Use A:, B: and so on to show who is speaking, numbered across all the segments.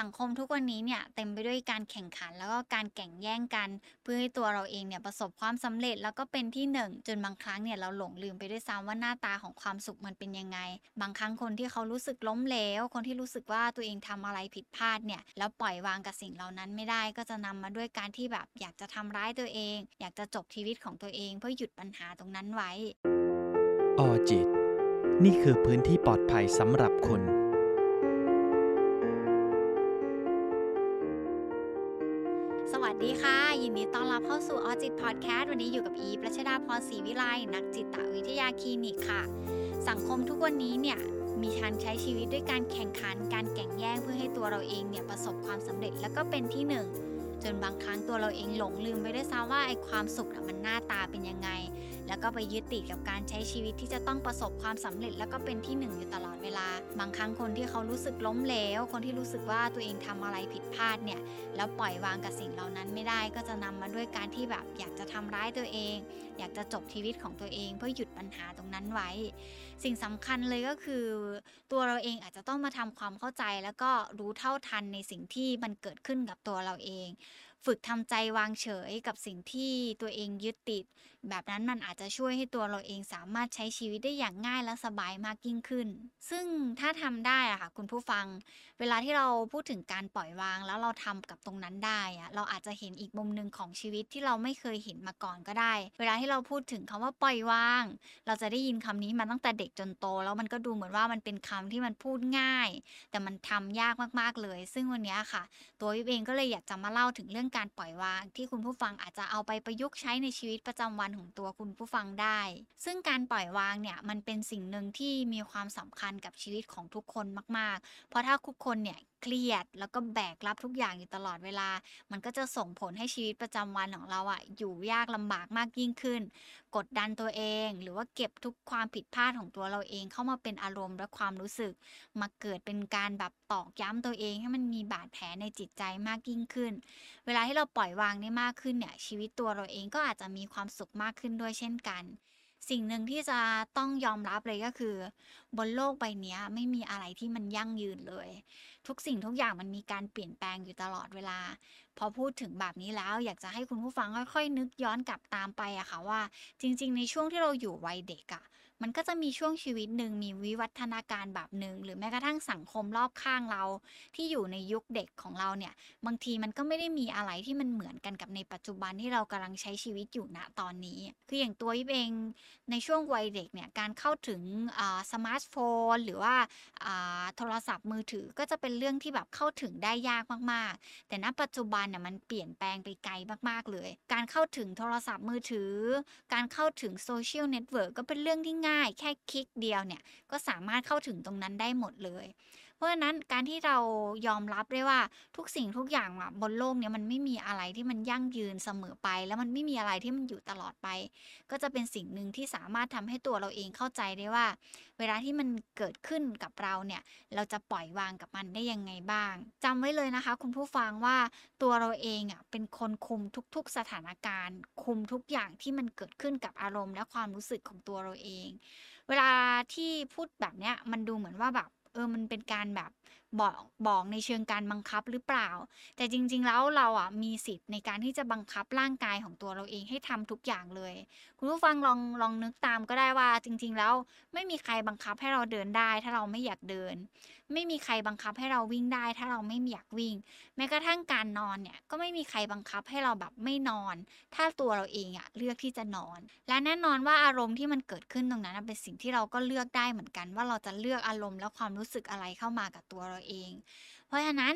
A: สังคมทุกวันนี้เนี่ยเต็มไปด้วยการแข่งขัน แล้วก็การแข่งแย่งกัน เพื่อให้ตัวเราเองเนี่ยประสบความสำเร็จแล้วก็เป็นที่หนึ่งจนบางครั้งเนี่ยเราหลงลืมไปด้วยซ้ำว่าหน้าตาของความสุขมันเป็นยังไง บางครั้งคนที่เขารู้สึกล้มเหลวคนที่รู้สึกว่าตัวเองทำอะไรผิดพลาดเนี่ยแล้วปล่อยวางกับสิ่งเหล่านั้นไม่ได้ก็จะนำมาด้วยการที่แบบอยากจะทำร้ายตัวเอง อยากจะจบชีวิตของตัวเอง เพื่อหยุดปัญหาตรงนั้นไว้
B: ออจิต นี่คือพื้นที่ปลอดภัยสำหรับคุณ
A: ดีค่ะ ยินดีต้อนรับเข้าสู่ออจิตพอดแคสต์วันนี้อยู่กับอีประชดาพรศรีวิไลนักจิตวิทยาคลินิกค่ะ สังคมทุกวันนี้เนี่ยมีการใช้ชีวิตด้วยการแข่งขัน การแข่งแย่งเพื่อให้ตัวเราเองเนี่ยประสบความสำเร็จแล้วก็เป็นที่หนึ่งจนบางครั้งตัวเราเองหลงลืมไปด้วยซ้ำว่าไอ้ความสุขมันหน้าตาเป็นยังไง แล้วก็ไปยึดติดกับการใช้ชีวิตที่จะต้องประสบความสำเร็จ แล้วก็เป็นที่หนึ่งอยู่ตลอดเวลา บางครั้งคนที่เขารู้สึกล้มเหลว คนที่รู้สึกว่าตัวเองทำอะไรผิดพลาดเนี่ย แล้วปล่อยวางกับสิ่งเหล่านั้นไม่ได้ ก็จะนำมาด้วยการที่แบบอยากจะทำร้ายตัวเอง อยากจะจบชีวิตของตัวเอง เพื่อหยุดปัญหาตรงนั้นไว้ สิ่งสำคัญเลยก็คือ ตัวเราเองอาจจะต้องมาทำความเข้าใจ แล้วก็รู้เท่าทันในสิ่งที่มันเกิดขึ้นกับตัวเราเอง ฝึกทำใจวางเฉยกับสิ่งที่ตัวเองยึดติด แบบนั้นมันอาจจะช่วยให้ตัวเราเองสามารถใช้ชีวิตได้อย่างง่ายและสบายมากยิ่งขึ้น ซึ่งถ้าทำได้อะค่ะคุณผู้ฟัง เวลาที่เราพูดถึงการปล่อยวางแล้วเราทำกับตรงนั้นได้อะเราอาจจะเห็นอีกมุมหนึ่งของชีวิตที่เราไม่เคยเห็นมาก่อนก็ได้ เวลาที่เราพูดถึงคำว่าปล่อยวาง เราจะได้ยินคำนี้มาตั้งแต่เด็กจนโต แล้วมันก็ดูเหมือนว่ามันเป็นคำที่มันพูดง่าย แต่มันทำยากมากๆเลย ซึ่งวันนี้ค่ะ ตัววิเองก็เลยอยากจะมาเล่าถึงเรื่องการปล่อยวาง ที่คุณผู้ฟังอาจจะเอาไปประยุกต์ใช้ในชีวิตประจำวันของตัวคุณผู้ฟังได้ ซึ่งการปล่อยวางเนี่ยมันเป็นสิ่งหนึ่งที่มีความสำคัญกับชีวิตของทุกคนมาก ๆ เพราะถ้าทุกคนเนี่ยเครียดแล้วก็แบกรับทุกอย่างอยู่ตลอดเวลา มันก็จะส่งผลให้ชีวิตประจำวันของเราอะอยู่ยากลำบากมากยิ่งขึ้น กดดันตัวเอง หรือว่าเก็บทุกความผิดพลาดของตัวเราเองเข้ามาเป็นอารมณ์และความรู้สึก มาเกิดเป็นการแบบตอกย้ำตัวเองให้มันมีบาดแผลในจิตใจมากยิ่งขึ้น เวลาที่เราปล่อยวางได้มากขึ้นเนี่ย ชีวิตตัวเราเองก็อาจจะมีความสุขมากขึ้นด้วยเช่นกัน สิ่งหนึ่งที่จะต้องยอมรับเลยก็คือ บนโลกใบนี้ไม่มีอะไรที่มันยั่งยืนเลย ทุกสิ่งทุกอย่างมันมีการเปลี่ยนแปลงอยู่ตลอดเวลา พอพูดถึงแบบนี้แล้วอยากจะให้คุณผู้ฟังค่อยๆ นึกย้อนกลับตามไปอะค่ะว่า จริง ๆ ในช่วงที่เราอยู่วัยเด็กอะ มันก็จะมีช่วงชีวิตหนึ่งมีวิวัฒนาการแบบหนึ่งหรือแม้กระทั่งสังคมรอบข้างเรา ที่อยู่ในยุคเด็กของเราเนี่ย บางทีมันก็ไม่ได้มีอะไรที่มันเหมือนกันกับในปัจจุบันที่เรากำลังใช้ชีวิตอยู่ณตอนนี้ คืออย่างตัวยิบเองในช่วงวัยเด็กเนี่ยการเข้าถึงสมาร์ทโฟน หรือว่าโทรศัพท์มือถือก็จะเป็นเรื่องที่แบบเข้าถึงได้ยากมากๆ แต่ณปัจจุบันเนี่ยมันเปลี่ยนแปลงไปไกลมากๆเลย การเข้าถึงโทรศัพท์มือถือ การเข้าถึงโซเชียลเน็ตเวิร์กก็เป็นเรื่องที่ง่ายายๆ แค่คลิกเดียวเนี่ยก็สามารถเข้าถึงตรงนั้นได้หมดเลย เพราะฉะนั้นการที่เรายอมรับได้ว่าทุกสิ่งทุกอย่างอะบนโลกเนี้ยมันไม่มีอะไรที่มันยั่งยืนเสมอไป แล้วมันไม่มีอะไรที่มันอยู่ตลอดไป ก็จะเป็นสิ่งหนึ่งที่สามารถทำให้ตัวเราเองเข้าใจได้ว่า เวลาที่มันเกิดขึ้นกับเราเนี่ยเราจะปล่อยวางกับมันได้ยังไงบ้างจำไว้เลยนะคะ คุณผู้ฟังว่าตัวเราเองอะเป็นคนคุมทุก ๆ สถานการณ์ คุมทุกอย่างที่มันเกิดขึ้นกับอารมณ์และความรู้สึกของตัวเราเอง เวลาที่พูดแบบเนี้ยมันดูเหมือนว่าแบบ เออมันเป็นการแบบบอกบอกในเชิงการบังคับหรือเปล่า แต่จริง ๆ แล้วเราอะมีสิทธิ์ในการที่จะบังคับร่างกายของตัวเราเองให้ทำทุกอย่างเลย คุณผู้ฟังลองลองนึกตามก็ได้ว่าจริง ๆ แล้วไม่มีใครบังคับให้เราเดินได้ ถ้าเราไม่อยากเดิน ไม่มีใครบังคับให้เราวิ่งได้ ถ้าเราไม่อยากวิ่ง แม้กระทั่งการนอนเนี่ยก็ไม่มีใครบังคับให้เราแบบไม่นอน ถ้าตัวเราเองอะเลือกที่จะนอน และแน่นอนว่าอารมณ์ที่มันเกิดขึ้นตรงนั้นเป็นสิ่งที่เราก็เลือกได้เหมือนกันว่าเราจะเลือกอารมณ์และความรู้สึกอะไรเข้ามากับตัวเราเอง เพราะฉะนั้น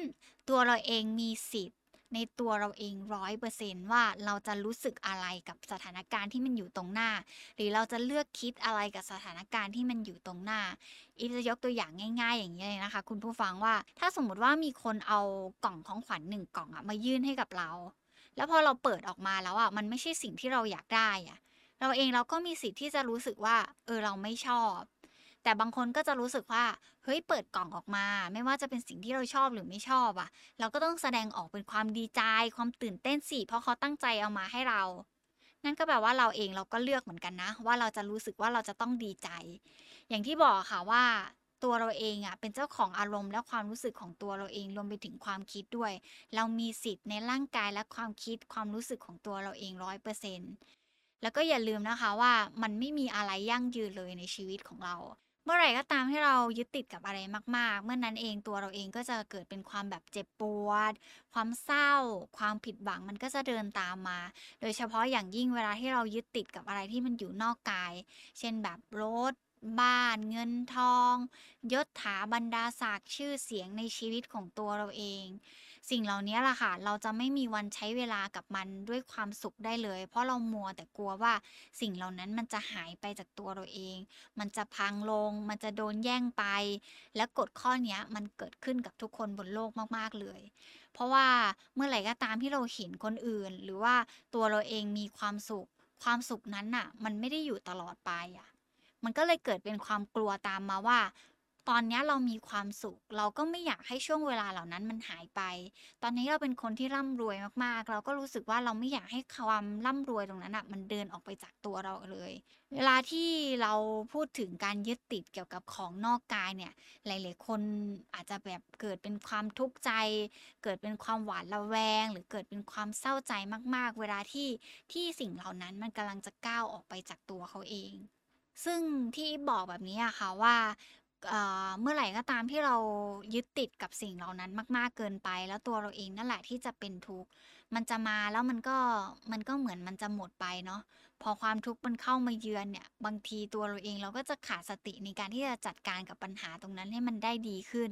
A: ตัวเราเองมีสิทธิ์ในตัวเราเองร้อยเปอร์เซนว่าเราจะรู้สึกอะไรกับสถานการณ์ที่มันอยู่ตรงหน้า หรือเราจะเลือกคิดอะไรกับสถานการณ์ที่มันอยู่ตรงหน้าอีฟจะยกตัวอย่างง่าย ๆ อย่างนี้เลยนะคะ คุณผู้ฟังว่าถ้าสมมติว่ามีคนเอากล่องของขวัญหนึ่งกล่องอะมายื่นให้กับเรา แล้วพอเราเปิดออกมาแล้วอะมันไม่ใช่สิ่งที่เราอยากได้อะเราเองเราก็มีสิทธิ์ที่จะรู้สึกว่า เออเราไม่ชอบ แต่บางคนก็จะรู้สึกว่าเฮ้ยเปิดกล่องออกมา ไม่ว่าจะเป็นสิ่งที่เราชอบหรือไม่ชอบอะเราก็ต้องแสดงออกเป็นความดีใจ ความตื่นเต้นสิเพราะเขาตั้งใจเอามาให้เรา นั่นก็แปลว่าเราเองเราก็เลือกเหมือนกันนะ ว่าเราจะรู้สึกว่าเราจะต้องดีใจ อย่างที่บอกค่ะว่าตัวเราเองอะเป็นเจ้าของอารมณ์และความรู้สึกของตัวเราเองรวมไปถึงความคิดด้วย เรามีสิทธิ์ในร่างกายและความคิดความรู้สึกของตัวเราเองร้อยเปอร์เซ็นต์แล้วก็อย่าลืมนะคะว่ามันไม่มีอะไรยั่งยืนเลยในชีวิตของเรา เมื่อไหร่ก็ตามที่เรายึดติดกับอะไรมาก ๆ เมื่อนั้นเองตัวเราเองก็จะเกิดเป็นความแบบเจ็บปวด ความเศร้า ความผิดหวังมันก็จะเดินตามมา โดยเฉพาะอย่างยิ่งเวลาที่เรายึดติดกับอะไรที่มันอยู่นอกกาย เช่นแบบรถบ้านเงินทอง ยศถาบรรดาศักดิ์ชื่อเสียงในชีวิตของตัวเราเอง สิ่งเหล่านี้ล่ะค่ะ เราจะไม่มีวันใช้เวลากับมันด้วยความสุขได้เลย เพราะเรามัวแต่กลัวว่าสิ่งเหล่านั้นมันจะหายไปจากตัวเราเอง มันจะพังลง มันจะโดนแย่งไป และกฎข้อนี้มันเกิดขึ้นกับทุกคนบนโลกมากๆเลย เพราะว่าเมื่อไหร่ก็ตามที่เราเห็นคนอื่น หรือว่าตัวเราเองมีความสุข ความสุขนั้นน่ะ มันไม่ได้อยู่ตลอดไปอะมันก็เลยเกิดเป็นความกลัวตามมาว่า ตอนนี้เรามีความสุข เราก็ไม่อยากให้ช่วงเวลาเหล่านั้นมันหายไป ตอนนี้เราเป็นคนที่ร่ำรวยมากๆ เราก็รู้สึกว่าเราไม่อยากให้ความร่ำรวยตรงนั้นอะมันเดินออกไปจากตัวเราเลย เวลาที่เราพูดถึงการยึดติดเกี่ยวกับของนอกกายเนี่ย หลายๆคนอาจจะแบบเกิดเป็นความทุกข์ใจ เกิดเป็นความหวาดระแวง หรือเกิดเป็นความเศร้าใจมาก ๆ เวลาที่ที่สิ่งเหล่านั้นมันกำลังจะก้าวออกไปจากตัวเขาเองซึ่งที่บอกแบบนี้อะค่ะว่า เมื่อไหร่ก็ตามที่เรายึดติดกับสิ่งเหล่านั้นมาก ๆเกินไป แล้วตัวเราเองนั่นแหละที่จะเป็นทุกข์มันจะมาแล้วมันก็มันก็เหมือนมันจะหมดไปเนาะพอความทุกข์มันเข้ามาเยือนเนี่ยบางทีตัวเราเองเราก็จะขาดสติในการที่จะจัดการกับปัญหาตรงนั้นให้มันได้ดีขึ้น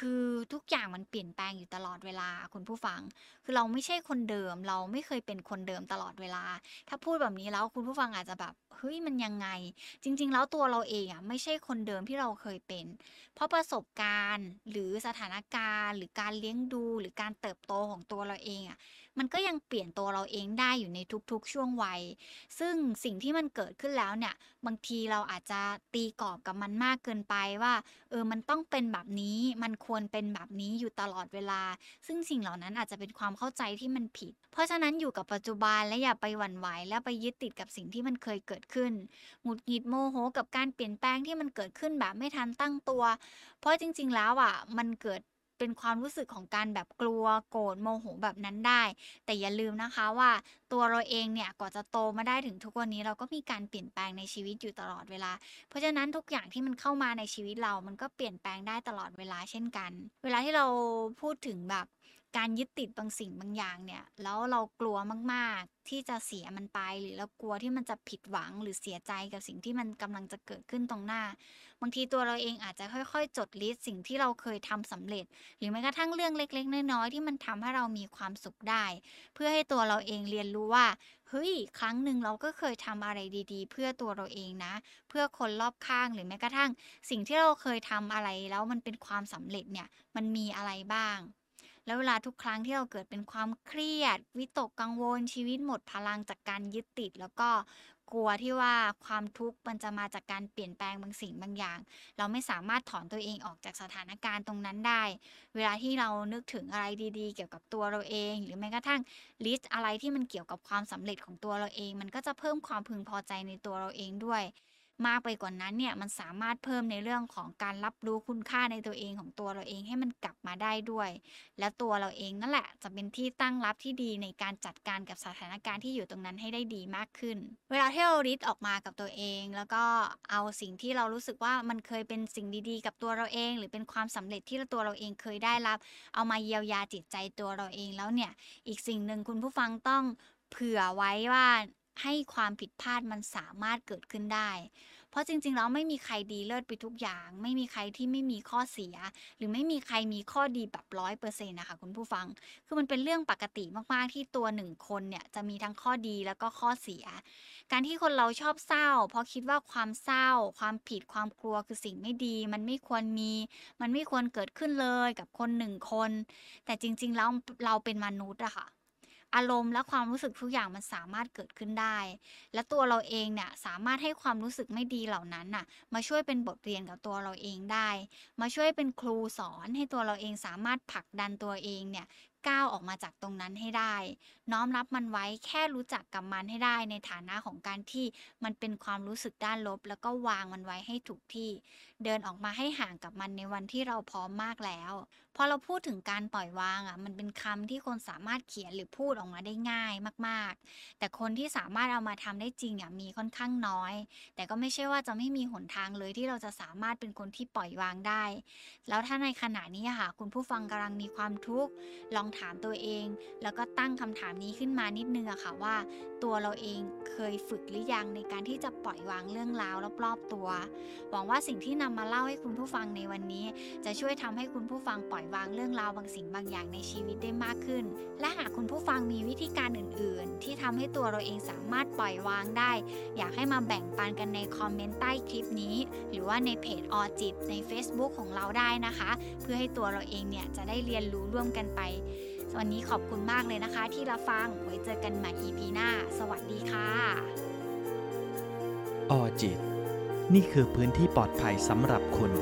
A: คือทุกอย่างมันเปลี่ยนแปลงอยู่ตลอดเวลาคุณผู้ฟัง คือเราไม่ใช่คนเดิม เราไม่เคยเป็นคนเดิมตลอดเวลา ถ้าพูดแบบนี้แล้วคุณผู้ฟังอาจจะแบบเฮ้ยมันยังไง จริง ๆ แล้วตัวเราเองอะไม่ใช่คนเดิมที่เราเคยเป็น เพราะประสบการณ์หรือสถานการณ์ หรือการเลี้ยงดูหรือการเติบโตของตัวเราเองอะ มันก็ยังเปลี่ยนตัวเราเองได้อยู่ในทุกๆ ช่วงวัย ซึ่งสิ่งที่มันเกิดขึ้นแล้วเนี่ย บางทีเราอาจจะตีกรอบกับมันมากเกินไปว่า เออ มันต้องเป็นแบบนี้ มันควรเป็นแบบนี้อยู่ตลอดเวลา ซึ่งสิ่งเหล่านั้นอาจจะเป็นความเข้าใจที่มันผิด เพราะฉะนั้นอยู่กับปัจจุบันและอย่าไปหวั่นไหวและไปยึดติดกับสิ่งที่มันเคยเกิดขึ้น หงุดหงิดโมโหกับการเปลี่ยนแปลงที่มันเกิดขึ้นแบบไม่ทันตั้งตัว เพราะจริง ๆ แล้วอะ มันเกิด เป็นความรู้สึกของการแบบกลัวโกรธโมโหแบบนั้นได้ แต่อย่าลืมนะคะว่าตัวเราเองเนี่ยกว่าจะโตมาได้ถึงทุกวันนี้เราก็มีการเปลี่ยนแปลงในชีวิตอยู่ตลอดเวลา เพราะฉะนั้นทุกอย่างที่มันเข้ามาในชีวิตเรา มันก็เปลี่ยนแปลงได้ตลอดเวลาเช่นกัน เวลาที่เราพูดถึงแบบการยึดติดบางสิ่งบางอย่างเนี่ย แล้วเรากลัวมากๆ ที่จะเสียมันไป หรือเรากลัวที่มันจะผิดหวังหรือเสียใจกับสิ่งที่มันกำลังจะเกิดขึ้นตรงหน้า บางทีตัวเราเองอาจจะค่อย ๆ จดลิสต์สิ่งที่เราเคยทำสำเร็จ หรือแม้กระทั่งเรื่องเล็ก ๆ น้อยๆที่มันทำให้เรามีความสุขได้ เพื่อให้ตัวเราเองเรียนรู้ว่าเฮ้ยครั้งหนึ่งเราก็เคยทำอะไรดีๆ เพื่อตัวเราเองนะ เพื่อคนรอบข้างหรือแม้กระทั่ง สิ่งที่เราเคยทำอะไรแล้วมันเป็นความสำเร็จเนี่ยมันมีอะไรบ้างแล้วเวลาทุกครั้งที่เราเกิดเป็นความเครียด วิตกกังวลชีวิตหมดพลังจากการยึดติด แล้วก็ กลัวที่ว่าความทุกข์มันจะมาจากการเปลี่ยนแปลงบางสิ่งบางอย่าง เราไม่สามารถถอนตัวเองออกจากสถานการณ์ตรงนั้นได้ เวลาที่เรานึกถึงอะไรดีๆ เกี่ยวกับตัวเราเอง หรือแม้กระทั่ง list อะไรที่มันเกี่ยวกับความสำเร็จของตัวเราเอง มันก็จะเพิ่มความพึงพอใจในตัวเราเองด้วย มากไปกว่านั้นเนี่ยมันสามารถเพิ่มในเรื่องของการรับรู้คุณค่าในตัวเองของตัวเราเองให้มันกลับมาได้ด้วย และตัวเราเองนั่นแหละ จะเป็นที่ตั้งรับที่ดีในการจัดการกับสถานการณ์ที่อยู่ตรงนั้นให้ได้ดีมากขึ้น เวลาที่เรา list ออกมากับตัวเอง แล้วก็เอาสิ่งที่เรารู้สึกว่ามันเคยเป็นสิ่งดีๆ กับตัวเราเอง หรือเป็นความสำเร็จที่ตัวเราเองเคยได้รับ เอามาเยียวยาจิตใจตัวเราเองแล้วเนี่ย อีกสิ่งหนึ่งคุณผู้ฟังต้องเผื่อไว้ว่า ให้ความผิดพลาดมันสามารถเกิดขึ้นได้ เพราะจริงๆ แล้วไม่มีใครดีเลิศไปทุกอย่าง ไม่มีใครที่ไม่มีข้อเสีย หรือไม่มีใครมีข้อดีแบบร้อยเปอร์เซ็นต์นะคะคุณผู้ฟัง คือมันเป็นเรื่องปกติมากๆ ที่ตัวหนึ่งคนเนี่ยจะมีทั้งข้อดีแล้วก็ข้อเสีย การที่คนเราชอบเศร้า เพราะคิดว่าความเศร้า ความผิด ความกลัวคือสิ่งไม่ดี มันไม่ควรมี มันไม่ควรเกิดขึ้นเลยกับคนหนึ่งคน แต่จริงๆ แล้วเราเป็นมนุษย์อะค่ะ อารมณ์และความรู้สึกทุกอย่างมันสามารถเกิดขึ้นได้ และตัวเราเองเนี่ยสามารถให้ความรู้สึกไม่ดีเหล่านั้นน่ะมาช่วยเป็นบทเรียนกับตัวเราเองได้ มาช่วยเป็นครูสอนให้ตัวเราเองสามารถผลักดันตัวเองเนี่ยก้าวออกมาจากตรงนั้นให้ได้ น้อมรับมันไว้แค่รู้จักกับมันให้ได้ในฐานะของการที่มันเป็นความรู้สึกด้านลบ แล้วก็วางมันไว้ให้ถูกที่ เดินออกมาให้ห่างกับมันในวันที่เราพร้อมมากแล้วพอเราพูดถึงการปล่อยวางอะมันเป็นคำที่คนสามารถเขียนหรือพูดออกมาได้ง่ายมากๆ แต่คนที่สามารถเอามาทำได้จริงอะมีค่อนข้างน้อย แต่ก็ไม่ใช่ว่าจะไม่มีหนทางเลยที่เราจะสามารถเป็นคนที่ปล่อยวางได้ แล้วถ้าในขณะนี้ค่ะคุณผู้ฟังกำลังมีความทุกข์ลองถามตัวเอง แล้วก็ตั้งคำถามนี้ขึ้นมานิดนึงอะค่ะว่า ตัวเราเองเคยฝึกหรือยังในการที่จะปล่อยวางเรื่องราวรอบๆตัว หวังว่าสิ่งที่นำมาเล่าให้คุณผู้ฟังในวันนี้ จะช่วยทำให้คุณผู้ฟังปล่อยวางเรื่องราวบางสิ่งบางอย่างในชีวิตได้มากขึ้น และหากคุณผู้ฟังมีวิธีการอื่น ๆ ที่ทำให้ตัวเราเองสามารถปล่อยวางได้ อยากให้มาแบ่งปันกันในคอมเมนต์ใต้คลิปนี้ หรือว่าในเพจออจิตใน Facebook ของเราได้นะคะ เพื่อให้ตัวเราเองเนี่ยจะได้เรียนรู้ร่วมกันไป วันนี้ขอบคุณมากเลยนะคะ ที่รับฟังไว้เจอกันใหม่ EP หน้า สวัสดีค่ะ
B: ออจิต นี่คือพื้นที่ปลอดภัยสำหรับคุณ